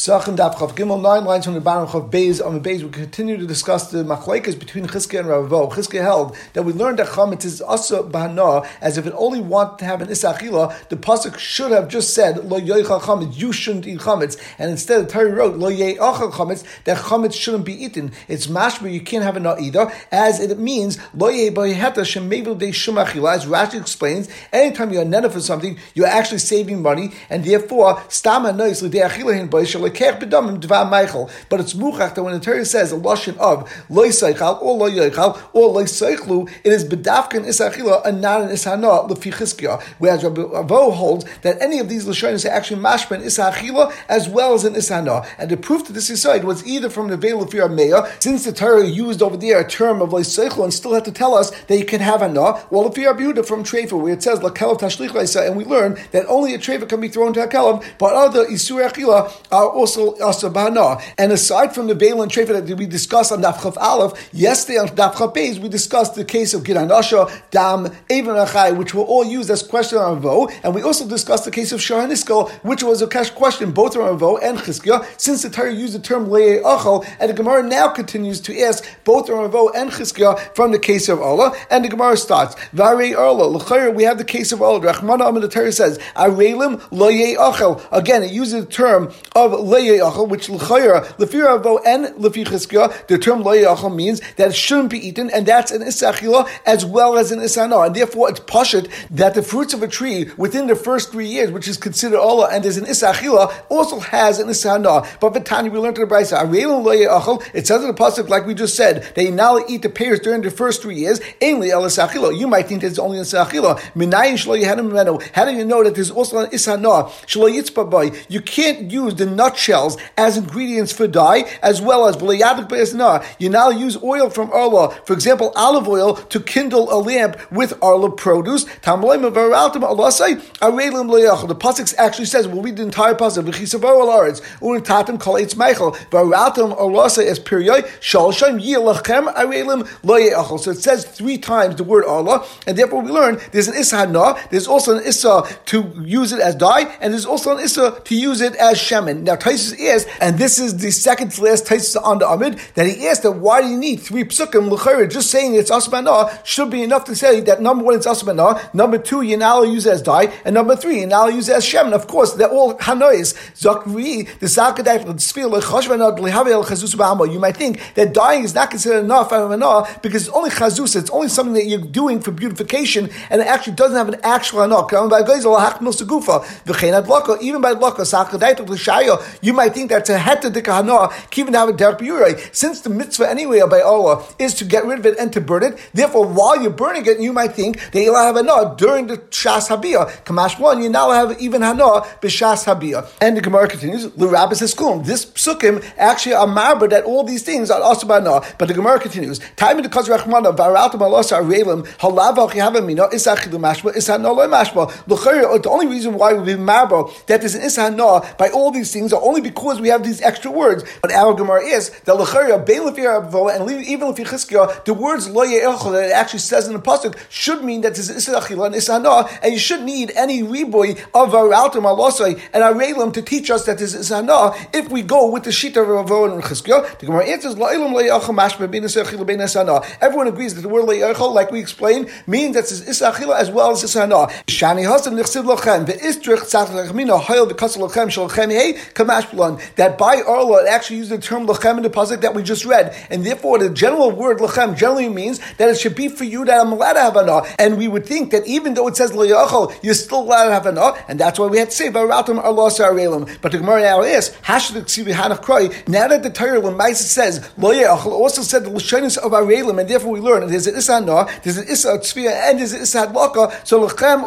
Psachim Daf Chav Gimel, nine lines from the bottom of Beis. On the Beis, we continue to discuss the machlekes between Chizkiah and Ravo. Chizkiah held that we learned that chametz is also bahana, as if it only wanted to have an isachila, the pasuk should have just said lo yoichal chametz, you shouldn't eat chametz, and instead the Torah wrote lo yeachal chametz, that chametz shouldn't be eaten. It's mashma, you can't have it not either, as it means lo yebayheta shemevil de shumachila, as Rashi explains. Anytime you're nena for something, you're actually saving money, and therefore stama nois l'deachila hin but it's muchach that when the Torah says a lashon of loy seichal or loy yoichal or loy seichlu, it is bedafkin isachila and not an ishana lefi chizkiah. Whereas Rabbi Avo holds that any of these lashonis are actually mashma isachila as well as an ishana. And the proof to this aside was either from the veil of Meya, since the Torah used over there a term of loy seichlu and still had to tell us that you can have ana, well if you're Yehuda from Trefa, where it says lakelav tashlich and we learn that only a Trefa can be thrown to a kelav, but other isur are also asabana. And aside from the Baal and Trefa that we discussed on Daf Aleph, yesterday on Daf Beis, we discussed the case of Giranasha, Dam, Avon Achai, which were all used as question on Avo, and we also discussed the case of Shahanisko, which was a cash question both on Avo and Chizkiah, since the Torah used the term Le'e Achal, and the Gemara now continues to ask both on Avo and Chizkiah from the case of Arla, and the Gemara starts, Vare Arla, we have the case of Arla, Rahman Amid the Torah says, Arelim Le'e Achal, again, it uses the term of Le'e Achal, which l'chayra lefir avo and lefi the term lo yachal means that it shouldn't be eaten, and that's an isachila as well as an isana, and therefore it's pashit that the fruits of a tree within the first three years, which is considered Arla, and is an isachila, also has an isana. But Vitani, we learned in the Brisa, lo It says in the pasuk, like we just said, you now eat the pears during the first three years. Ainly el You might think it's only an isachila. Minayin shlo How do you know that there's also an isana? Shlo You can't use the nutshells as ingredients for dye, as well as you now use oil from Arla, for example, olive oil, to kindle a lamp with Arla produce. The pasuk actually says, we'll read the entire pasuk. So it says three times the word Arla, and therefore we learn there's an Issa na, there's also an Issa to use it as dye, and there's also an Issa to use it as shemen. Now, Taisus is, and this is the second to last Taisus on the Amid, that he asked that why do you need three psukim l'chayr? Just saying it's asmana should be enough to say that number one it's asmana, number two now use as dye, and number three now use as shem. And of course they're all hanois. Zakri the zakadai the You might think that dying is not considered enough because it's only chazus. It's only something that you're doing for beautification, and it actually doesn't have an actual anok. Even by laka, you might think that's a heta de kahana, even have a derek Since the mitzvah anyway by Arla is to get rid of it and to burn it, therefore while you're burning it, you might think that you'll have a hana during the shas habiyah. Kamash one, you now have even hana b'shas habiyah. And the Gemara continues, the l'rabbis eskum. This psukim actually are marber that all these things are also hana. But the Gemara continues, time in the kaz rachmana varaltam alasa arelim halavach yavamina isachilu mashma ishana lo mashma. The only reason why we be marber that is an ishana by all these things only because we have these extra words. But our Gemara is that l'chayra beilafir and even if Chizkiah, the words lo that it actually says in the pasuk should mean that there's isachila and isana, and you shouldn't need any reboy of our araltim alosai and arelim to teach us that there's isana. If we go with the shita of and Chizkiah, the Gemara answers la'ilam le'echol mashma bin isachila isana. Everyone agrees that the word le'echol, like we explained, means that there's isachila as well as isana. Shani hasim nichsiv lochem ve'istrich tzach lechmina hayel v'kasel lochem shalchem hey that by Arla it actually used the term lachem in the pasuk that we just read, and therefore the general word lachem generally means that it should be for you that I'm allowed to have anah. And we would think that even though it says liyachol, you're still allowed to have anah, and that's why we had to say v'aratim Allah sararelim. But the Gemara now is hashlik sivi kroy. Now that the Torah Lemaisa says liyachol, also said the lashonis of arelim, and therefore we learn there's an issa anah, there's an issa tzvia, and there's an issa hadlaka. So lachem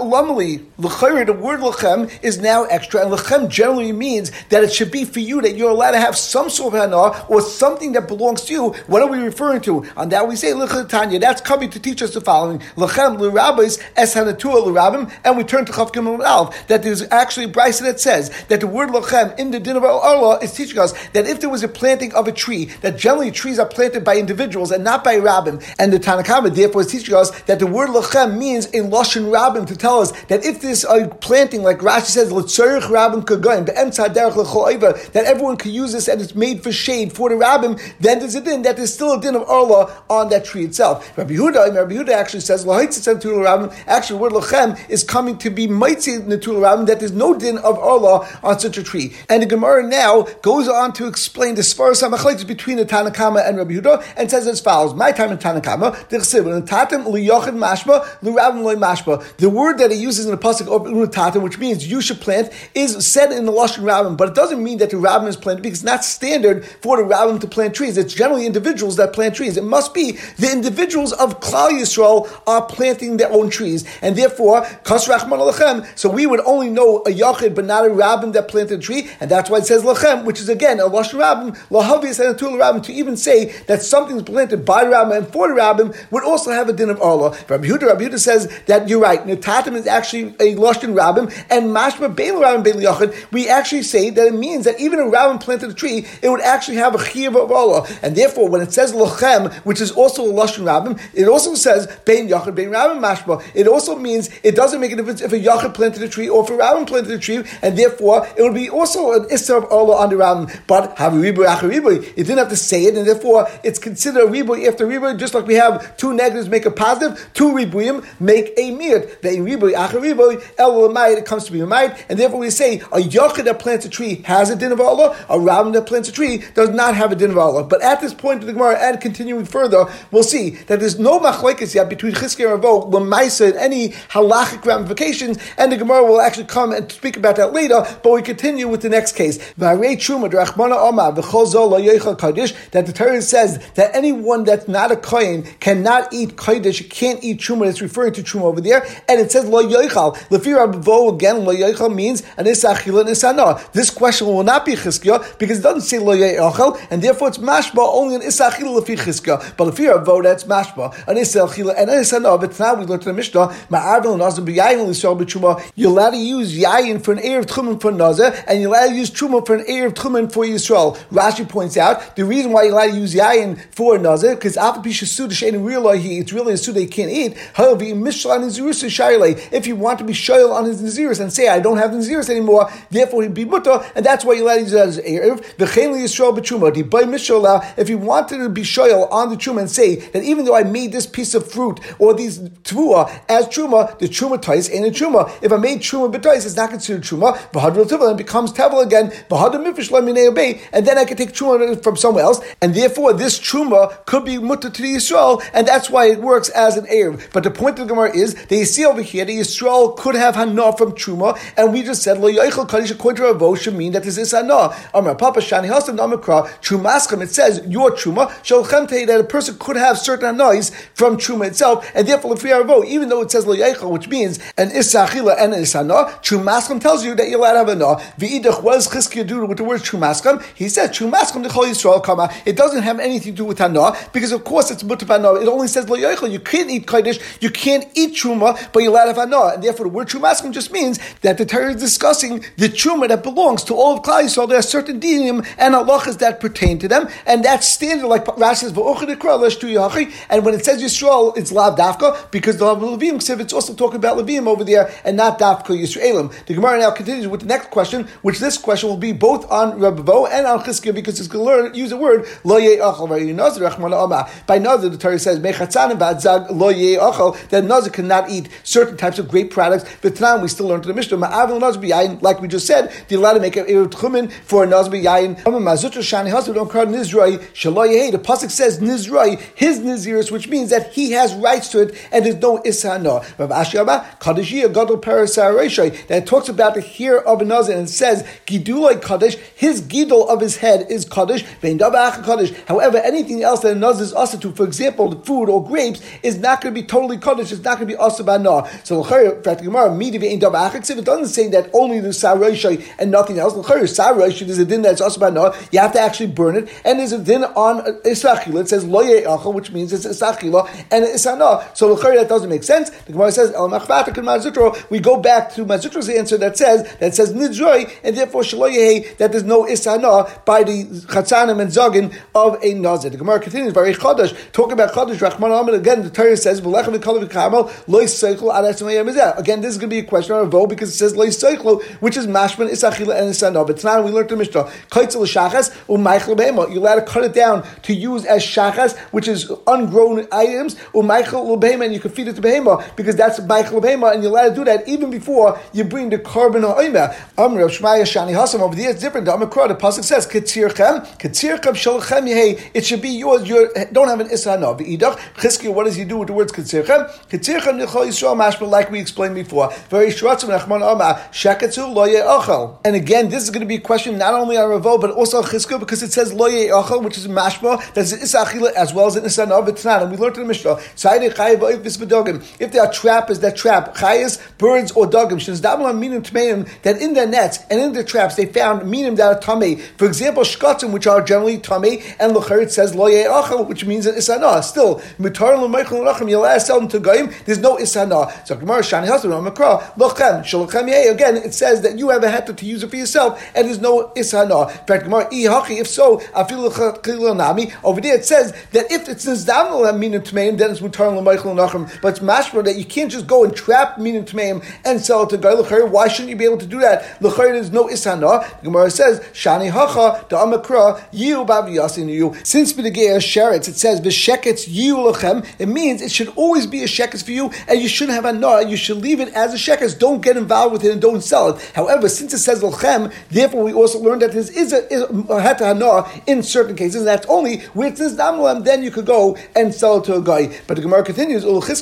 lachayr, the word lachem is now extra, and lachem generally means that it should be for you that you're allowed to have some sort of hana or something that belongs to you. What are we referring to? On that we say Tanya. That's coming to teach us the following: Lechem l'rabbis es hanatua and we turn to Chav Gimel Alf. That there's actually a brisa that says that the word lechem in the din of Arla is teaching us that if there was a planting of a tree, that generally trees are planted by individuals and not by rabbim, and the Tanna Kamma therefore is teaching us that the word lechem means a lashon rabbim to tell us that if this planting, like Rashi says, l'tzorich rabbim kagoyim be'emtza derech that everyone can use this and it's made for shade for the rabbim, then there's a din that there's still a din of arla on that tree itself. Rabbi Huda, Rabbi Huda actually says, actually, word lachem is coming to be mighty netul rabbim, that there's no din of arla on such a tree. And the Gemara now goes on to explain the Sfaras HaMachlekes between the Tanna Kamma and Rabbi Huda and says as follows, my time in Tanna Kamma, the word that he uses in the pasuk of unatatim, which means you should plant, is said in the lashon rabbin, but it doesn't mean that the rabbin is planted because it's not standard for the rabbin to plant trees. It's generally individuals that plant trees. It must be the individuals of Klal Yisrael are planting their own trees, and therefore kas lachem. So we would only know a yachid, but not a rabbin that planted a tree, and that's why it says lachem, which is again a lashon rabbin lahavis and a tul rabbin to even say that something's planted by rabbin and for the rabbin would also have a din of arla. Rabbi Yehuda, Rabbi Yehuda says that you're right. Netatim is actually a lashon rabbin, and mashma bein rabbin bein yachid. We actually say that it means that even a rabbin planted a tree, it would actually have a chiyuv of Arla. and therefore when it says lachem, which is also a lashon rabbin, it also says bein yachid bein rabbin mashma. It also means it doesn't make a difference if a yachid planted a tree or if a rabbin planted a tree, and therefore it would be also an issur of Arla on the rabbin. But have a ribu it didn't have to say it, and therefore it's considered a ribu after ribu, just like we have two negatives make a positive, two ribuyim make a mir. The ribu acher ribu el it comes to be a and therefore we say a yachid that plants a tree has a din of Arla, a rabbin that plants a tree does not have a din of Arla. But at this point of the Gemara, and continuing further, we'll see that there's no machlekes yet between Chizkiah and Ravo, Lamaisa, and any halachic ramifications, and the Gemara will actually come and speak about that later. But we continue with the next case. That the Torah says that anyone that's not a kohen cannot eat kodesh, can't eat truma. It's referring to truma over there, and it says lo yoichal. Lefir again, lo yoichal means an isachila nisana. This question will not be chizkiah because it doesn't say lo yoichal, and therefore it's mashba only an isachila lefi chizkiah. But lefir avo that's mashba an isachila and an isana. But now we learn to the Mishnah ma'arvel nazim b'yayin l'sol b'truma. You're allowed to use yayin for an air of tchumen for nazir, and you're allowed to use truma for an air of tchumen for Yisrael. Rashi points out the reason why you're allowed to use yayin for nazir because after pisha suda shein real he it's really a suda you can't eat. However, if you want to be shoyal on his naziris and say I don't have the naziris anymore, therefore he'd be mutter, and that's why allowed use it as erev. The Yisrael b'truma the by mishala. If you wanted to be shoyal on the truma and say that even though I made this piece of fruit or these tvua as truma, the truma tais ain't a truma. If I made truma b'tais, it's not considered truma. V'hadril tevel and becomes tevel again. V'hadr mifish obey, and then I can take truma from somewhere else, and therefore this truma could be mutter to the Yisrael, and that's why it works as an erev. But the point of the Gemara is that you see over here, the Yisrael could have hana from truma, and we just said lo yoichel kaddish according to Ravo that this is hana. Amar Papa Shani Hasan Namakra trumaschem. It says your truma shalchem that a person could have certain hanais from truma itself, and therefore the Ravo, even though it says lo yoichel, which means an isachila and an isana, trumaschem tells you that you're allowed to have hana. V'idach was chizkiya do with the word trumaschem. He said the Yisrael kama. It doesn't have anything to do with hana because of course it's mutar It only says lo yoichel. You can't eat kaddish, you can't eat truma, but you're allowed to have hana, and therefore the word trumaskim just means that the Torah is discussing the truma that belongs to all of Klal Yisrael. There are certain dinim and halachas that pertain to them, and that's standard. Like Rashi says, and when it says Yisrael, it's lav dafka because the Levim it's also talking about Levim over there and not dafka Yisraelim. The Gemara now continues with the next question, which this question will be both on Rabbo and on Chizkiah because it's going to learn use the word lo By nazir, the Torah says lo that nazir cannot eat certain types of grape products. But now we still learn to the Mishnah like we just said, the allowed to make a tchumen for a nazir yayin. shani hasud on kar nizroi shalo The pasuk says nizroi his niziris, which means that he has rights to it and there's no isana. Rav Ashiyama kadishiyah gadol parasarishai that talks about the hair of a nazir and says gidulai kaddish his gidol of his head is kaddish. However, anything else that a nazir is also to, for example, the food or grapes, is not going to be totally kaddish. It's not going to be also banah. So in fact, Gemara it doesn't say that only the saroshai and nothing else, saroshai is a din that's also banah. You have to actually burn it, and there's a din on isachila. It says loye achal, which means it's isachila and isana. So that doesn't make sense. The Gemara says el Machvatik and Mar Zutra. We go back to Mar Zutra's answer that says that says nidroi, and therefore shaloye that there's no isana by the chatzanim and zogin of a nazir. The Gemara continues very chodesh. Talk about chodesh. Rachman Amid again. The Torah says v'lechem v'kol v'kamal loy seichel Again, this is going to be a question on a vote because it says loy seichel, which is mashman isachila and. But tonight we learned the Mishnah. Kaitzel Shachas, Umaichel Behema. You're allowed to cut it down to use as Shachas, which is ungrown items, Umaichel Behema, and you can feed it to Behema because that's Maichel Behema, and you're allowed to do that even before you bring the carbon Oimer. Amr of Shmaya Shani Hasam, over there it's different. The Amakra, the Pasuk says, Ketzirchem, Ketzirchem Shalchem Yehe. It should be yours. You don't have an Isana. V'idach, Chizkiah, what does he do with the words Ketzirchem? Ketzirchem Nichol Yisrael Mashma, like we explained before. Very short, and again, this is going to be a question not only on Ravo, but also on Chizkiah, because it says Lo Achal, which is mashma, that's an Isachila as well as an Isana And we learned in the Mishnah, if they are trappers that trap, chayas, birds, or dogim, that in their nets and in their traps they found minim that are tame. For example, shkatim, which are generally tame, and l'char it says lo achal, which means an isana. Still, mitar l'meichel ask them to goyim, there's no isana. So Gemara shani. Again, it says that you have a heter to use it for yourself, and there's no isana. In fact, Gemara. If so. Over there, it says that if it's nizdam minim tmeim, then it's mutar l'meichel l'rachim. But it's mashma that you can't just go and trap minim tmeim and sell it to goy l'char. Why shouldn't you be able to do that? L'char there's no isana. The Gemara says shani hacha the amakra yiu bav yasin you. Since b'negei sheretz, it says b'sheketz yiu lechem. It means it should always be a sheketz for you, and you shouldn't have a nah. You should leave it as a sheketz. Don't get involved with it and don't sell it. However, since it says lechem, therefore we also learned that there is a, is a in certain cases. And that's only with this damlam. Then you could go and sell it to a guy. But the Gemara continues if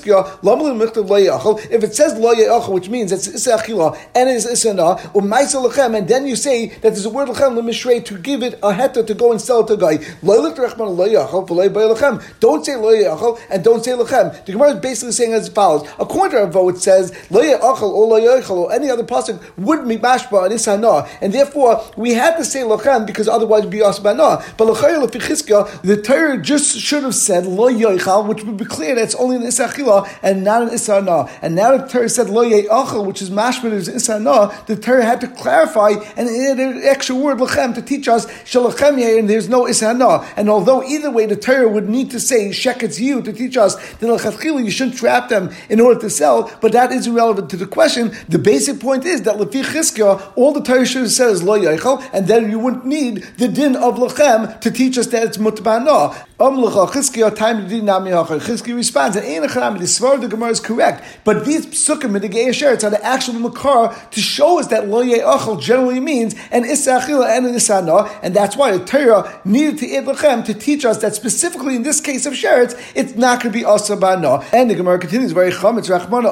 it says which means it's isachila and it is isana umaisa lechem, and then you say that there's a word lechem lemishrei to give it a heta to go and sell it to a guy. Don't say lo and don't say lechem. The Gemara is basically saying as follows. According to Ravo, it says lo or lo or any other pasuk would be mashba and isana, and therefore we had to say lechem because otherwise it'd be. But lechayel the Torah just should have said lo yachal, which would be clear that it's only an isachila and not an isana. And now the Torah said lo yachal, which is mashba is isana. The Torah had to clarify and add an extra word lechem to teach us shalachem and there's no isana. And although either way the Torah would need to say sheketz you to teach us that lechatchila you shouldn't trap them in order to sell, but that is irrelevant to the question. The basic point is that lefi chizkia, all the Torah should is lo yachal, and then you wouldn't need the din of lechem to teach us that it's mutbana. Chizkiah responds, and the svar the Gemara is correct, but these psukim in the Gei Ge'esheretz are the actual makar to show us that lo achal generally means an isachila and an isana, and that's why the Torah needed to add lechem to teach us that specifically in this case of sheretz, it's not going to be asabana. And the Gemara continues, very chametz rachmana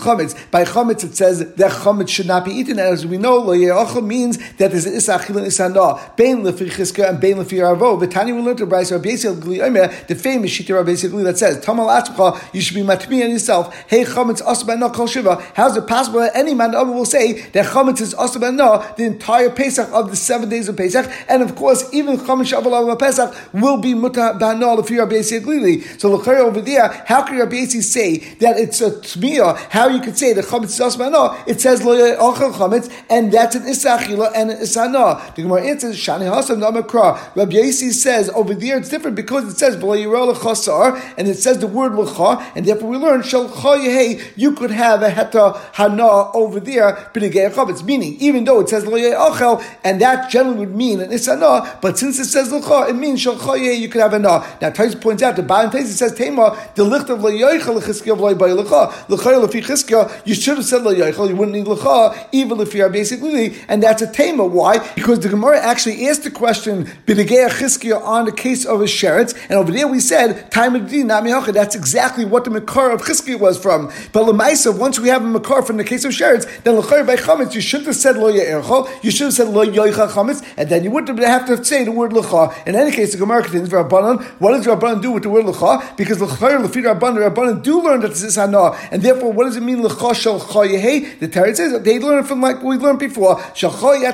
chametz. By chametz it says that chametz should not be eaten, and as we know, lo achal means that there's an isachila and isana, bein lefi and bein lefi arvo. V'tani we learned to Bryce Rabbi the famous Shita Rabbi that says, Tamal Atzcha, you should be matmi on yourself. Hey, chametz asabana kol shiva. How's it possible that any man will say that chametz is asabana the entire Pesach of the seven days of Pesach, and of course, even chametz shavuot Pesach will be muta banal if you're Glili. So the over there, how can Rabbi Yisi say that it's a tmiya? How you could say that chametz is asabana? It says lo ochel chametz, and that's an isachila and an isana. The Gemara answers shani hasam namakra. Rabbi Yasi says over there it's different because it says and it says the word l'cha, and therefore we learn shel you could have a heta hana over there, it's meaning even though it says achel, and that generally would mean an isana, but since it says l'cha, it means shel you could have a na. Now Tais points out the bottom Tais it says tema the licht of leyoichel l'chiskiyah of loy l'cha. You should have said leyoichel. You wouldn't need l'cha even if you are basically, and that's a tema. Why? Because the Gemara actually asked the question on the case of a sheretz, and over there we said time of the Namiha. That's exactly what the makar of chiskiyah was from. But lemaisa, once we have a makar from the case of sheretz, then l'chayr by chametz, you should have said lo ye'erchol, you should have said lo yoicha chametz, and then you wouldn't have to say the word l'cha. In any case, the Gemara continues, Rabbanan, what does Rabbanan do with the word l'cha? Because l'chayr l'fi Rabbanan, Rabbanan do learn that this is hana, and therefore, what does it mean l'cha shel chayehe? The Torah says they learn from like we learned before, shel gavaya,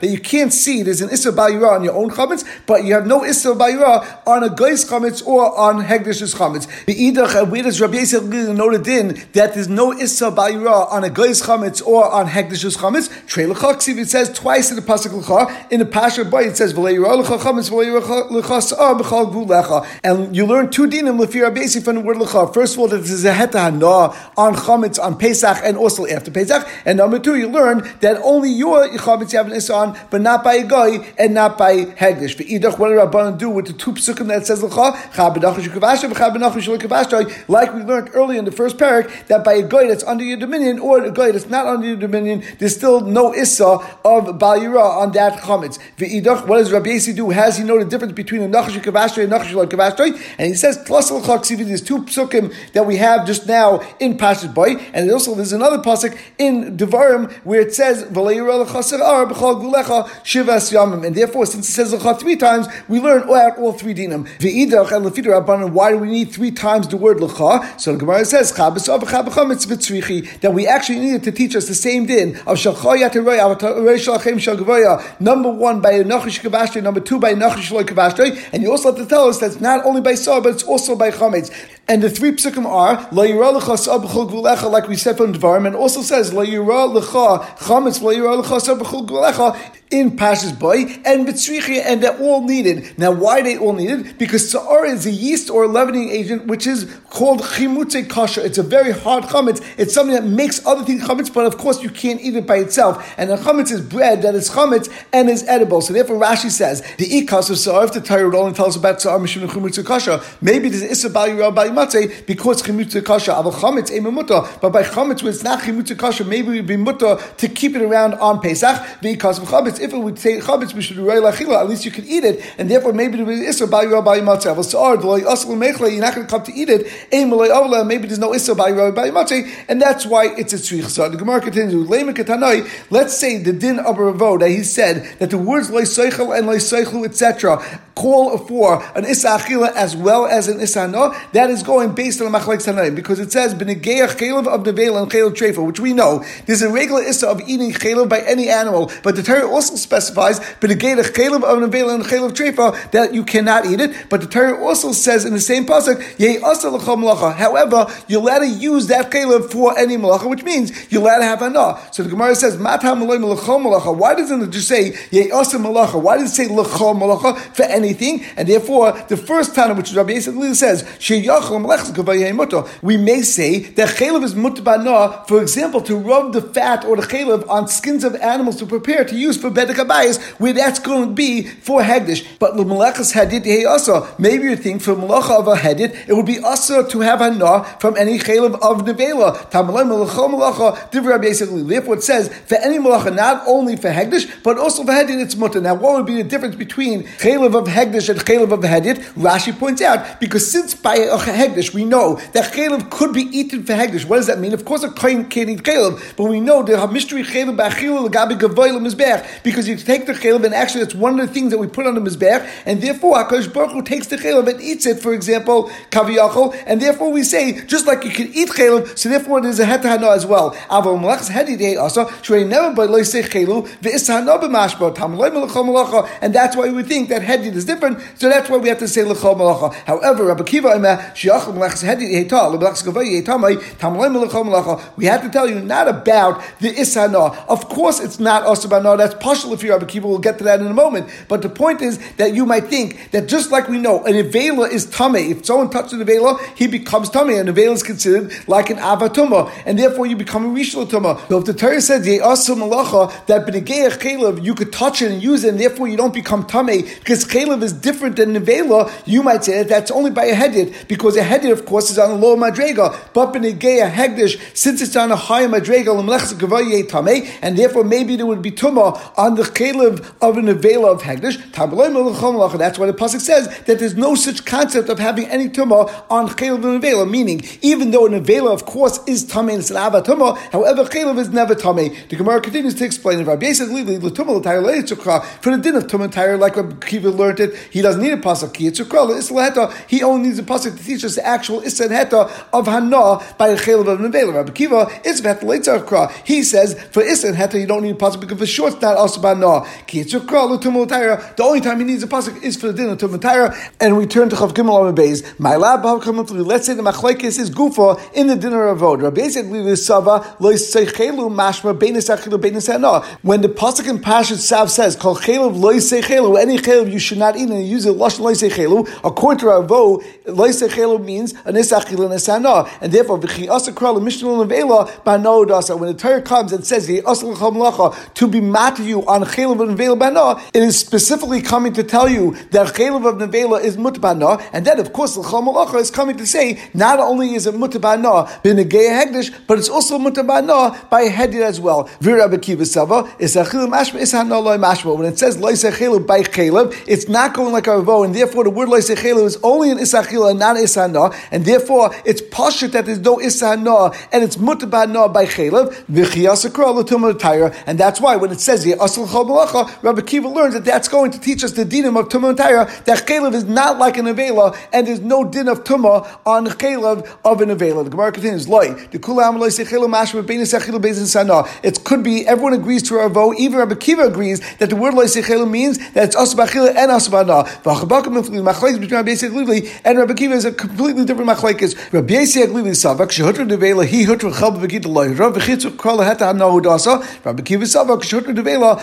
that you can't see there's an issa on your own chametz, but you have no Issa Bayra on a Geis Chametz or on Hegdish's Chametz. The Idach, uh, where does Rabbi Yisrael noted in that there's no Issa Bayra on a Geis Chametz or on Hegdish's Chametz? Trey Lechaksiv, it says twice in the Pasuk Lecha. In the Pasha Bay, it says V'leira Lecha Chametz, V'leira Lecha Sa'ar B'chal Gvul Lecha. And you learn two dinim Lefi Rabbi Yisrael from the word Lecha. First of all, that there's a Heta Hana on Chametz on Pesach and also after Pesach. And number two, you learn that only your Chametz you have an Issa on, but not by a guy and not by Hegdish. V'idach, what did Rabbanan do with the two psukim that says Lecha? Like we learned earlier in the first parak, that by a guy that's under your dominion or a guy that's not under your dominion, there's still no Issa of Bal Yira on that Chametz. What does Rabbi Yasi do? Has he know the difference between a Nachash Kavashtoi and Nachash Kavashtoi? And he says, plus there's two psukim that we have just now in Pashas Boy, and also there's another pasuk in Devarim where it says, v'leira l'chasir ar b'chal gulecha shivas yamim. and therefore, since it says Lecha three times, we learn oh, out all three dinim. Why do we need three times the word Lecha? So the Gemara says, that we actually needed to teach us the same din of Number one by Nachish Kavashte, number two by Nachish Loy Kavashte, and you also have to tell us that's not only by Saw, but it's also by Chametz. And the three psukim are like we said from Dvarim, and also says Chametz In Pashas Boy and Mitzrichia, and they're all needed. Now, why they all needed? Because Sa'ar is a yeast or leavening agent which is called Chimutze Kasha. It's a very hard chametz. It's something that makes other things chametz, but of course you can't eat it by itself. And the chametz is bread that is chametz and is edible. So therefore, Rashi says the ikas of Sa'ar, if the Torah only tells about Sa'ar Mishum Chimutze Kasha, maybe there's Issa Bal Yirah Bal Yimatze because Chimutze Kasha, chametz But by chametz, when it's not Chimutze Kasha, maybe we'd be mutter to keep it around on Pesach. The ikas of chametz if it would say chametz lachila, at least you could eat it, and therefore maybe there is by your by matzah. So you're not going to come to eat it. Maybe there's no by your by matzah, and that's why it's a tzrich. So the Gemara continues. Let's say the din of a ravo that he said that the words loiseichel and loiseichlu etc. call for an issa achila as well as an issa no. That is going based on a machlek tanaim because it says b'negeach chelav of nevel and chelav trefa, which we know there's a regular issa of eating chelav by any animal, but the Torah also specifies chelav trefa that you cannot eat it. But the Torah also says in the same pasuk. However, you're allowed to use that chelav for any malacha, which means you're allowed to have anah. So the Gemara says. Why doesn't it just say malacha? Why does it say malacha for anything? And therefore, the first time which Rabbi Yisrael says we may say that chelav is mutabana, for example, to rub the fat or the chelav on skins of animals to prepare to use for bedek where that's going to be for Hegdish. But Malachas Hadid Hey also. Maybe you think for Malacha of a Hadid, it would be also to have Hana from any Chalev of Nevela. Tamalay malacha malacha divra basically. Therefore it says, for any Malacha, not only for Hegdish, but also for Hadid, it's Mutter. Now, what would be the difference between Chalev of Hegdish and Chalev of Hadid? Rashi points out, because since by a Hegdish we know that Chalev could be eaten for Hegdish, what does that mean? Of course, a Kohen can't eat Chalev, but we know the mystery Chalev Ba'achil Gabi Gavoilim is because you take the chaylev, and actually it's one of the things that we put on the mizbech, and therefore Hakadosh Baruch Hu takes the chaylev and eats it. For example, kaviyachol, and therefore we say just like you can eat chaylev, so therefore there's a hetahana as well. Also and that's why we think that hedid is different. So that's why we have to say lechol malacha. However, Rabbi Kiva. We have to tell you not about the ishana. Of course, it's not asabana. That's if you're Rabbi Kiva We'll get to that in a moment. But the point is that you might think that just like we know, an Avela is Tame. If someone touches an Avela, he becomes Tame. An Avela is considered like an Avatuma. And therefore you become a Rishalatuma. So if the Torah says, Ye'asu Malacha, that B'negeach Chalev, you could touch it and use it, and therefore you don't become Tame, because Chalev is different than Avela, you might say that that's only by a Hedid, because a Hedid, of course, is on a low Madrega. But B'negeach Hegdish, since it's on a higher Madrega, and therefore maybe there would be Tuma on the Chalev of an Avela of Hegdish. That's why the Pasuk says that there's no such concept of having any Tumah on Chelav and Avela, meaning even though an Avela, of course, is Tameh and it's an Ava Tumah, however, Chelav is never Tameh. The Gemara continues to explain it. Rabbi says, for the din of Tumah Tyre, like Rabbi Kiva learned it, he doesn't need a Pasuk. He only needs a Pasuk to teach us the actual Issa Heta of Hana by the Chelav of Nevela. Rabbi Kiva. He says for Issa Heta you don't need a pasuk because for sure it's not also. The only time he needs a pasuk is for the din of Tumutayra. And we turn to Chav Gimel Beis. My lab Let's say the Machlekes is Gufa in the dinner of Vod. Rabbi said we Sava Lo Seichelu Mashma Beinis Achilu Beinis Hana. When the pasuk in Pashat Sav says Kol Chelav Lo Seichelu any Chelav you should not eat and use it Lashon Lo Seichelu according to Ravo Lo Seichelu means Anis Achilu Nesana and therefore V'chi Asa Kral Mishnah Levela Bano Dasa when the Torah comes and says to be mad to you on Chelav and Nevela Bana, it is specifically coming to tell you that Chelav of Nevela is Mutbana, and then of course the Malacha is coming to say not only is it Mutbana bin a gay Hegdish, but it's also Mutbana by Hedid as well. Vira Bekiva Sava is Achilim Mashma is Hanaloi Mashma. When it says Loisa Chelav by Chelav, it's not going like a Ravo, and therefore the word Loisa Chelav is only in Isachila and not Isana, and therefore it's Pashit that there's no Isana, and it's Mutbana by Chelav, and that's why when it says here, Rabbi Kiva learns that that's going to teach us the dinim of Tumah and Taira, that Chalev is not like an Avela, and there's no din of Tumah on Chalev of an Avela. The Gemara continues, Loi. It could be, everyone agrees to Ravo, even Rabbi Kiva agrees that the word Loi Sechelo means that it's Asabachila and. V'achabakam Machlekes between Rabbi Yisrael and Rabbi Kiva is a completely different Machlekes. Rabbi Yisrael Glivli Savak, Shehutra Devela, he Hutra Chalb V'git Loi, Rav V'chitzu Kol Heta Hanahu Dasa, Rabbi Kiva Sava, Kshutra Devela,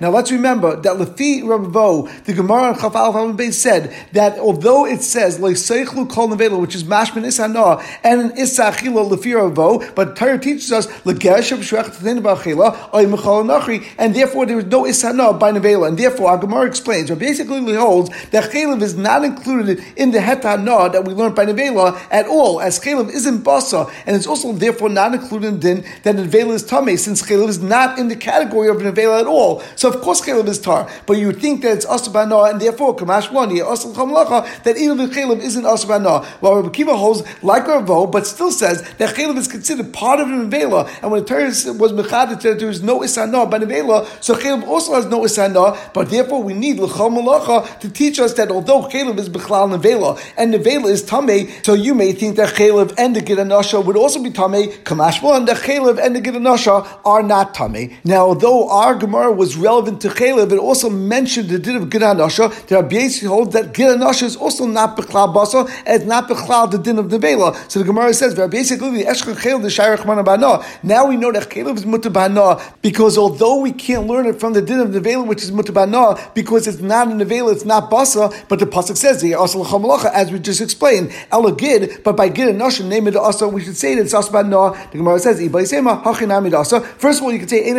Now let's remember that Lefi Rabbo, the Gemara and Chafal Chafal said that although it says Le'Seichlu Kol Nevela, which is Mashman Isana, and an Isachila Lefi Rabbo, but Torah teaches us L'Geshem Shvech Tzayin B'Achila, Oy Mechal Nachri, and therefore there is no Isana by Nevela, and therefore our Gemara explains, or basically holds that Chalev is not included in the Hetana that we learned by Nevela at all, as Chalev isn't Basa, and it's also therefore not included in din that Nevela is Tame, since Chalev is not in the category of Nevela at all. So of course Chalev is Tar, but you think that it's Asabana, and therefore Kamash one Asal Chamlacha, that even Chalev isn't Asabana. While Rabbi Kiva holds like Ravo, but still says that Chalev is considered part of Nevela, and when the Torah was Mechadet that there is no Isana by Nevela, so Chalev also has no Isana, but therefore we need Malacha to teach us that although Chalev is Bechlal Nevela, and Nevela is Tame, so you may think that Chalev and the Gidanasha would also be Tame, Kamashma, and the Chalev and the Gidanasha are not Tame. Now, although our Gemara was relevant to Chalev, it also mentioned the din of Gidanasha, the Rabbi holds that Gidanasha is also not Bechlal Basa, and it's not Bechlal the din of Nevela. So the Gemara says, basically, the Eshkan Chalev, the Shayrach Manabana. Now we know that Chalev is Mutabana, because although we can't learn it from the din of Nevela, which is Mutabana, because it's not a Nevela, it's not Basa, but the Pasuk says, as we just explained, Ela Gid, but by Gid and Nasha, name it also, we should say that it's Asbana. The Gemara says, First of all, you can say,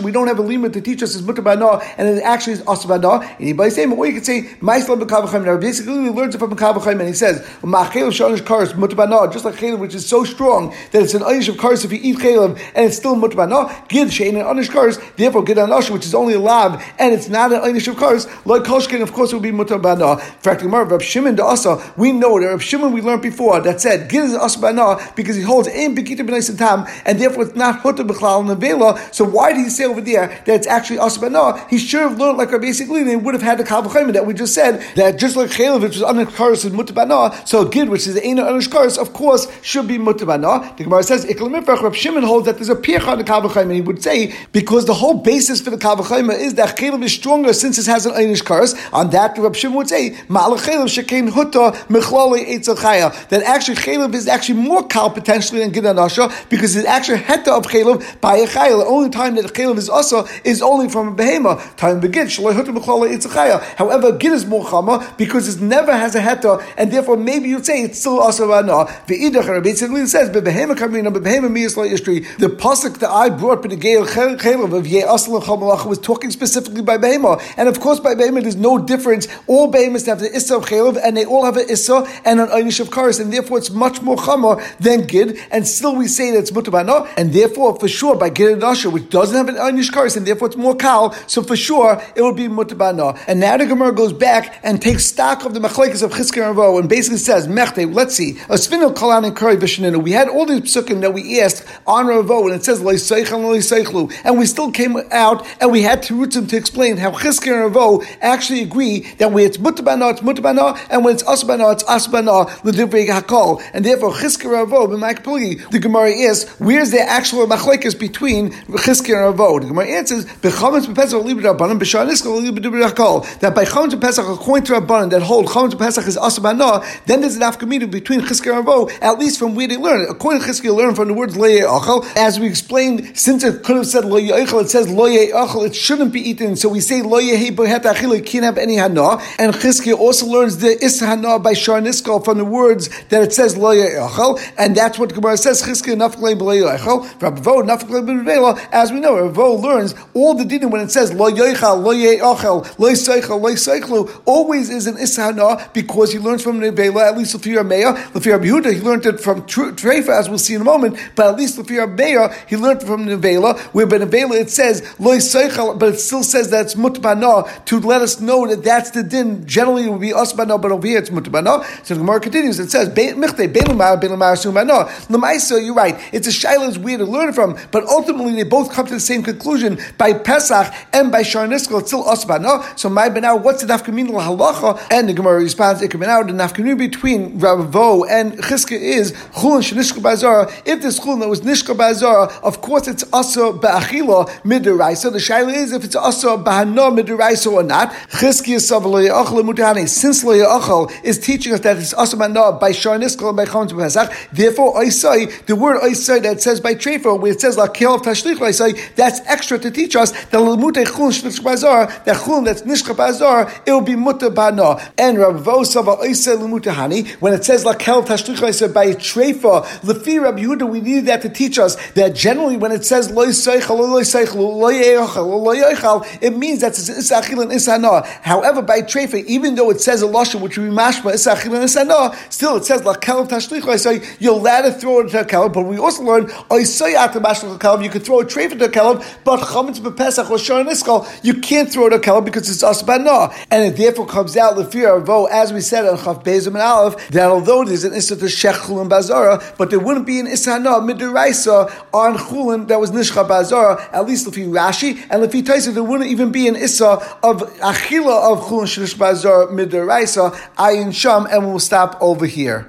we don't have a limit to teach us is Mutabana, and it actually is Asbana. Anybody say, or you can say, Maisla Bekavachim. Now, basically, he learns it from Bekavachim, and he says, Machel Shanish Kars, Mutabana, just like Chalev, which is so strong that it's an Anish of Kars if you eat Chalev, and it's still Mutabana. Gid Shein an Anish Kars, therefore Gid Anash, which is only a lab, and it's not an Anish of Kars, like Kolshkin, of course, it would be Mutabana. In fact, Rab Shimon the Asa, we know that Rab Shimon we learned before that said Gid is Asbana because he holds Ein Bekita B'nai Tam, and therefore it's not So why did he say over there that it's actually Asbana? He should have learned like basically they would have had the Kal that we just said that just like Chalev, which was Anakaris and Mutabana, so Gid, which is Ein Anashkaris, of course, should be Mutabana. The Gemara says Iklamifrach Rab Shimon holds that there's a Pircha on the Kal and he would say because the whole basis for the Kal is that Chalev is stronger since it has an Einish Karis. On that, Rab Shimon would say Ma'al Chalev Shekein Huta Mechlali Chaya. That actually Chalev is actually more Kal potentially than Gid Anasha because it's actually Heta of Chalev by a Chaya. The only time that a Chalev is also is only from a behema. Time begin. However, Gid is more chama because it never has a heta, and therefore maybe you'd say it's still also rana. The basically says behema kamina behema miyasla istri. The pasuk that I brought Gael Chalev of Ye Asal Chamalach was talking specifically by behema, and of course by behema there's no difference. All behemoths have the issa of Chalev, and they all have an issa and an einish of karis, and therefore it's much more chama than Gid, and still we say that it's mutabana, and therefore for sure by Gid and Asher, which doesn't have an einish karis, and therefore it's more kal, so for sure it would be mutabana. And now the Gemara goes back and takes stock of the machlekes of Chizkiah and and basically says, Mechte, let's see, a Asvinu Kalan and Kari Vishaninu. We had all these psukim that we asked on Ravo, and it says, and we still came out and we had to root them to explain how Chizkiah and actually agree that when it's mutabana, it's mutabana, and when it's asbana, it's asbana, l'divrei hakol. And therefore, chizke ravo, the Gemara is, where's the actual machlekes between chizke and? The Gemara answers, b'chametz b'pesach libid rabbanim, b'shar niskal libid hakol. That by chametz b'pesach, according to rabbanim, that hold chametz b'pesach is asbana, then there's an afkamita between chizke and ravo, at least from where they learn. According to chizke, learn from the words loye achal. As we explained, since it could have said loye achal, it says loye achal, it shouldn't be eaten. So we say loye he bohet achil, it can't have any hana. And chizke also learns the is hana by shar niskal from the words that it says loye achal, and that's what Gemara says chizke nafklei b'loye achal. B'vela. As we know, Rabbo learns all the dinim when it says loye achal, loye achal, loye seichel, loye seichlu, always is an is hana because he learns from the vela. At least if you're a mayor, if you're Yehuda, he learned it from Treifa, as we'll see in a moment. But at least if you're a he learned from Nevela, where by Nevela it says loy seichel, but it still says that it's mutbana to let us know that that's the din. Generally, it would be usbana, but over here it's mutbana. So the Gemara continues. It says michte belumar belumar sumana. Lemaisa, you're right. It's a shaila weird to learn from, but ultimately they both come to the same conclusion by Pesach and by Sharniskal. It's still usbana. Oh, so my benau, what's the nafkamin halacha? And the Gemara responds, it ikabenau the nafkamin between Ravo and Chizka is chulin shenishka bazara. If this chulin that was nishka bazara, of course it's also ba'achila midiraisa. The shaila is if it's also ba'hana midiraisa or not. Chizki is mutani. Since loyachal is teaching us that it's also ba'hana by shar niskal and by chon pesach. Therefore, I say the word I say that says by trefa where it says la kel of tashlich I say that's extra to teach us that lemute chulin shenishka bazara that chulin that's nishka bazara it will be muta ba'hana. And Rav Vosava I say lemutahani when it says la kel tashlich said by treifa, lefi Rabbi Yehuda, we need that to teach us that generally when it says loy seichel, loy seichel, loy eichel, loy eichel, it means that it's isachil and isana. However, by treifa, even though it says a lashon which we mashma isachil and isana, still it says la kelav tashlich. I say you're allowed to throw it into a kelav, but we also learn oisayat You could throw a treifa to a kelav, but chametz bepesach or you can't throw it a kelav because it's asbana, and it therefore comes out lefi Ravo, as we said on Chav Bezim and Aleph, that although there's an issa to shech chulin bazara, but there wouldn't be an isana midiraisa on chulin that was nishcha bazara. At least you Rashi and you Taisa, there wouldn't even be an issa of achila of chulin shnish bazara midiraisa ayin sham, and we'll stop over here.